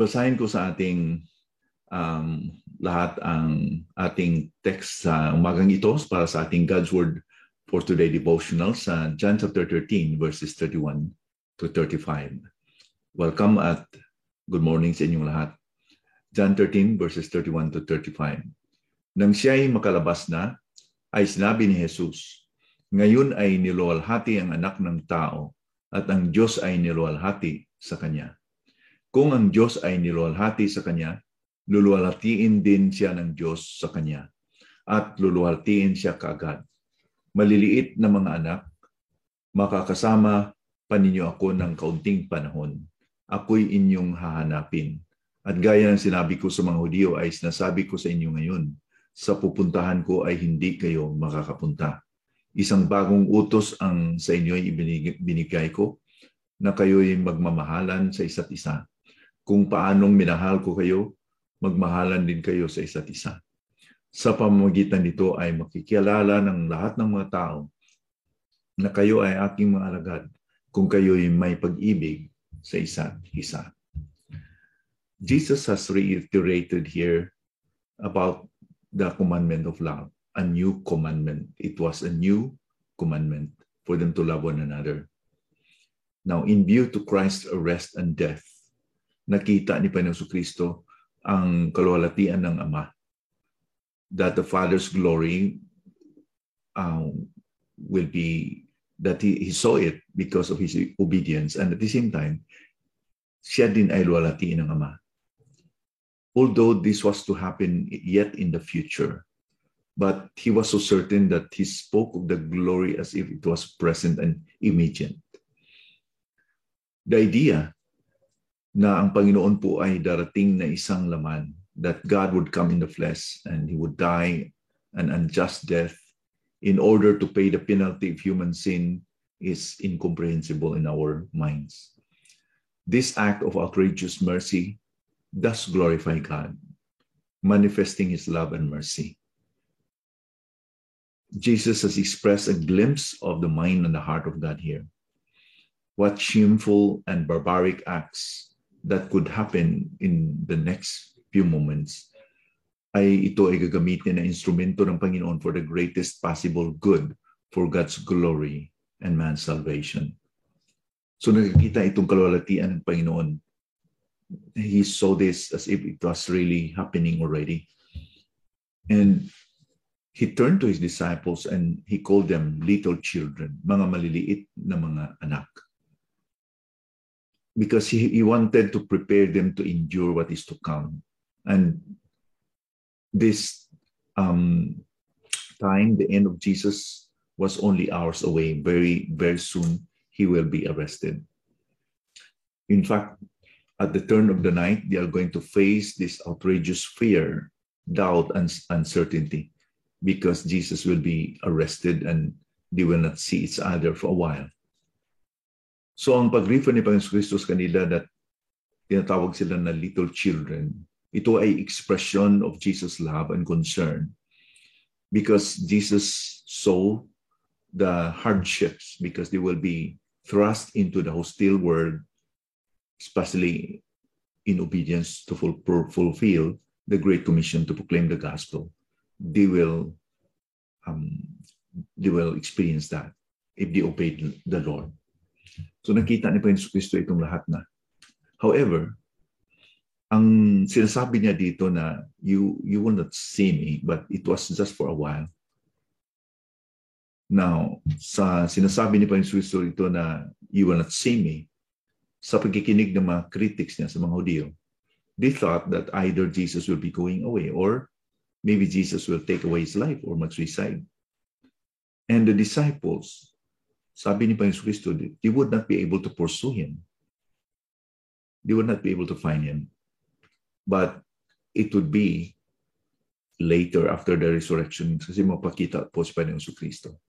basahin ko sa ating um, lahat ang ating text sa umagang ito para sa ating God's Word for Today devotional sa John chapter 13 verses 31 to 35. Welcome at good morning sa inyong lahat. John 13 verses 31 to 35. Nang siya ay makalabas na, ay sinabi ni Jesus, Ngayon ay niluwalhati ang anak ng tao at ang Diyos ay niluwalhati sa kanya kung ang Diyos ay niluwalhati sa Kanya, luluwalhatiin din siya ng Diyos sa Kanya at luluwalhatiin siya kaagad. Maliliit na mga anak, makakasama pa ninyo ako ng kaunting panahon. Ako'y inyong hahanapin. At gaya ng sinabi ko sa mga Hudyo ay sinasabi ko sa inyo ngayon, sa pupuntahan ko ay hindi kayo makakapunta. Isang bagong utos ang sa inyo ay ibinigay ko na kayo'y magmamahalan sa isa't isa kung paanong minahal ko kayo, magmahalan din kayo sa isa't isa. Sa pamamagitan nito ay makikilala ng lahat ng mga tao na kayo ay aking mga alagad kung kayo ay may pag-ibig sa isa't isa. Jesus has reiterated here about the commandment of love, a new commandment. It was a new commandment for them to love one another. Now, in view to Christ's arrest and death, nakita ni Panginoon Kristo ang kaluwalhatian ng Ama. That the Father's glory um, will be, that he, he saw it because of his obedience. And at the same time, siya din ay luwalhatiin ng Ama. Although this was to happen yet in the future, but he was so certain that he spoke of the glory as if it was present and immediate. The idea na ang Panginoon po ay darating na isang laman, that God would come in the flesh and He would die an unjust death in order to pay the penalty of human sin is incomprehensible in our minds. This act of outrageous mercy does glorify God, manifesting His love and mercy. Jesus has expressed a glimpse of the mind and the heart of God here. What shameful and barbaric acts that could happen in the next few moments ay ito ay gagamitin na instrumento ng Panginoon for the greatest possible good for God's glory and man's salvation. So nakikita itong kalwalatian ng Panginoon. He saw this as if it was really happening already. And he turned to his disciples and he called them little children, mga maliliit na mga anak because he, he wanted to prepare them to endure what is to come. And this um, time, the end of Jesus, was only hours away. Very, very soon, he will be arrested. In fact, at the turn of the night, they are going to face this outrageous fear, doubt, and uncertainty because Jesus will be arrested and they will not see each other for a while. So ang pag-refer ni Panginoon Kristo sa kanila that tinatawag sila na little children, ito ay expression of Jesus' love and concern because Jesus saw the hardships because they will be thrust into the hostile world, especially in obedience to fulfill the Great Commission to proclaim the gospel. They will um, they will experience that if they obey the Lord. So nakita ni Panginoon Kristo itong lahat na. However, ang sinasabi niya dito na you you will not see me but it was just for a while. Now, sa sinasabi ni Panginoon Kristo ito na you will not see me, sa pagkikinig ng mga critics niya sa mga Hudyo, they thought that either Jesus will be going away or maybe Jesus will take away his life or mag-suicide. And the disciples, sabi ni Panginoon Kristo, they would not be able to pursue him. They would not be able to find him. But it would be later after the resurrection kasi mapakita po si Panginoon Kristo.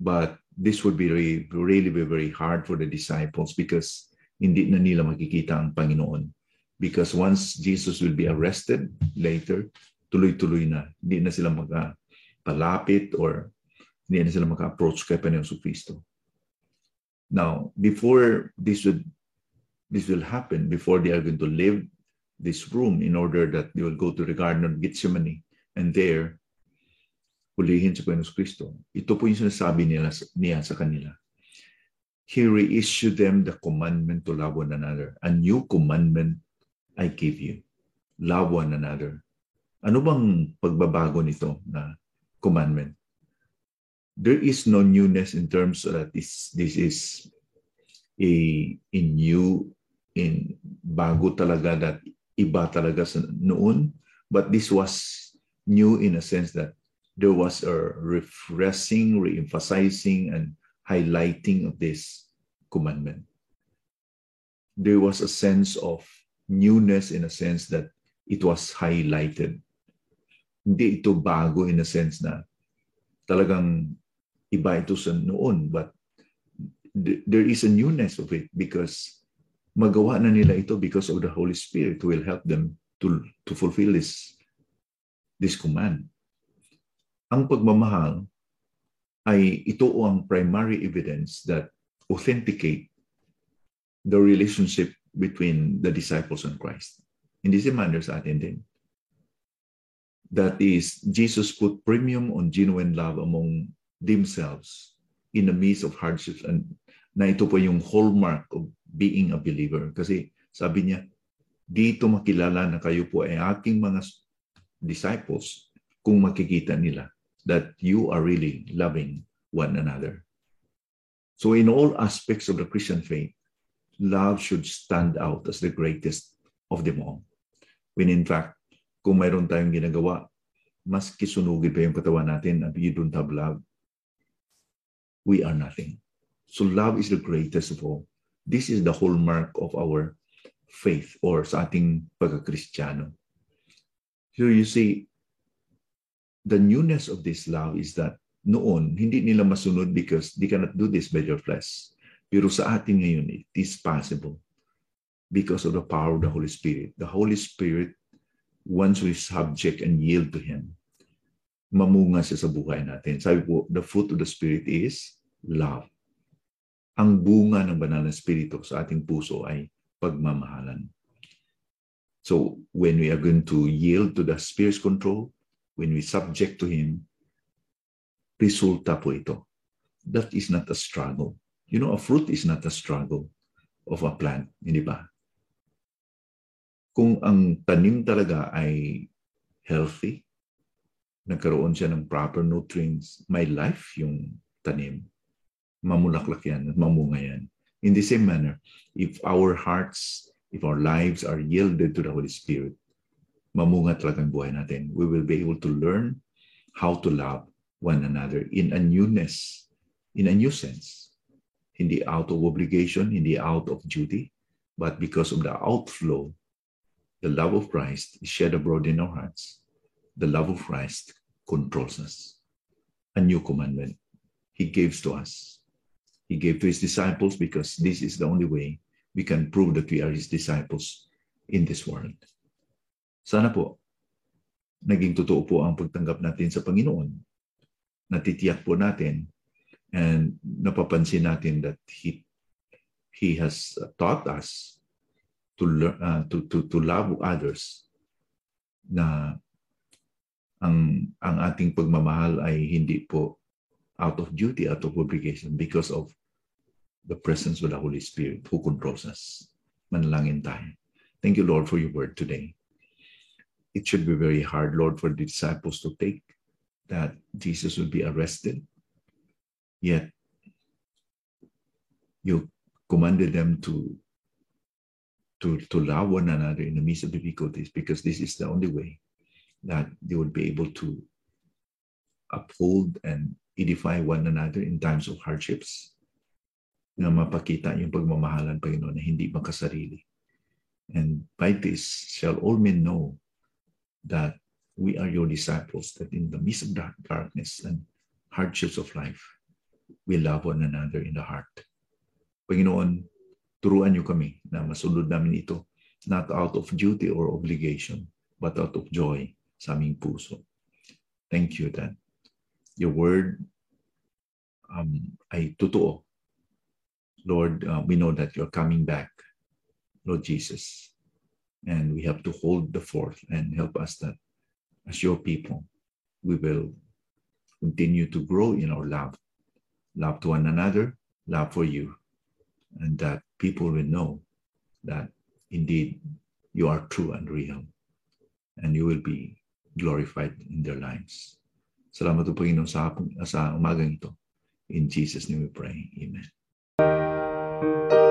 But this would be really, really be very hard for the disciples because hindi na nila makikita ang Panginoon. Because once Jesus will be arrested later, tuloy-tuloy na. Hindi na sila magpalapit or hindi na sila maka-approach kay Panginoon Kristo. Now, before this would this will happen, before they are going to leave this room in order that they will go to the Garden of Gethsemane and there hulihin si Panginoon Kristo. Ito po yung sinasabi nila, niya sa kanila. He reissued them the commandment to love one another. A new commandment I give you. Love one another. Ano bang pagbabago nito na commandment? There is no newness in terms that this, this is a, a new, in bago talaga that iba talaga sa noon. But this was new in a sense that there was a refreshing, re-emphasizing, and highlighting of this commandment. There was a sense of newness in a sense that it was highlighted. Hindi ito bago in a sense na talagang iba ito sa noon, but there is a newness of it because magawa na nila ito because of the Holy Spirit will help them to, to fulfill this, this command. Ang pagmamahal ay ito ang primary evidence that authenticate the relationship between the disciples and Christ. Hindi si manner sa atin din. That is, Jesus put premium on genuine love among themselves in the midst of hardships and na ito po yung hallmark of being a believer. Kasi sabi niya, dito makilala na kayo po ay aking mga disciples kung makikita nila that you are really loving one another. So, in all aspects of the Christian faith, love should stand out as the greatest of them all. When in fact, kung mayroon tayong ginagawa, mas kisunugin pa yung katawan natin and you don't have love, we are nothing. So love is the greatest of all. This is the hallmark of our faith or sa ating pagka-Kristiyano. So you see, the newness of this love is that noon, hindi nila masunod because they cannot do this by their flesh. Pero sa atin ngayon, it is possible because of the power of the Holy Spirit. The Holy Spirit, once we subject and yield to Him, mamunga siya sa buhay natin. Sabi po, the fruit of the Spirit is love. Ang bunga ng banal na Espiritu sa ating puso ay pagmamahalan. So, when we are going to yield to the Spirit's control, when we subject to Him, resulta po ito. That is not a struggle. You know, a fruit is not a struggle of a plant, hindi ba? Kung ang tanim talaga ay healthy, nagkaroon siya ng proper nutrients, may life yung tanim, mamulaklak yan, mamunga yan. In the same manner, if our hearts, if our lives are yielded to the Holy Spirit, mamunga talaga ang buhay natin. We will be able to learn how to love one another in a newness, in a new sense. Hindi out of obligation, hindi out of duty, but because of the outflow, the love of Christ is shed abroad in our hearts. The love of Christ controls us. A new commandment he gives to us. He gave to his disciples because this is the only way we can prove that we are his disciples in this world. Sana po, naging totoo po ang pagtanggap natin sa Panginoon. Natitiyak po natin and napapansin natin that He, he has taught us to, uh, to, to, to love others na ang, ang ating pagmamahal ay hindi po out of duty, out of obligation because of the presence of the Holy Spirit who controls us. Manalangin tayo. Thank you, Lord, for your word today. it should be very hard, Lord, for the disciples to take that Jesus would be arrested. Yet, you commanded them to, to, to love one another in the midst of difficulties because this is the only way that they would be able to uphold and edify one another in times of hardships na mapakita yung pagmamahalan, Panginoon, na hindi makasarili. And by this shall all men know that we are your disciples, that in the midst of dark darkness and hardships of life, we love one another in the heart. Panginoon, turuan niyo kami na masunod namin ito, not out of duty or obligation, but out of joy sa aming puso. Thank you that your word um, ay totoo. Lord, uh, we know that you're coming back, Lord Jesus. And we have to hold the fort and help us that as your people, we will continue to grow in our love, love to one another, love for you, and that people will know that indeed you are true and real, and you will be glorified in their lives. Salamat po Panginoon sa, sa umagang ito. In Jesus' name we pray. Amen. Thank you.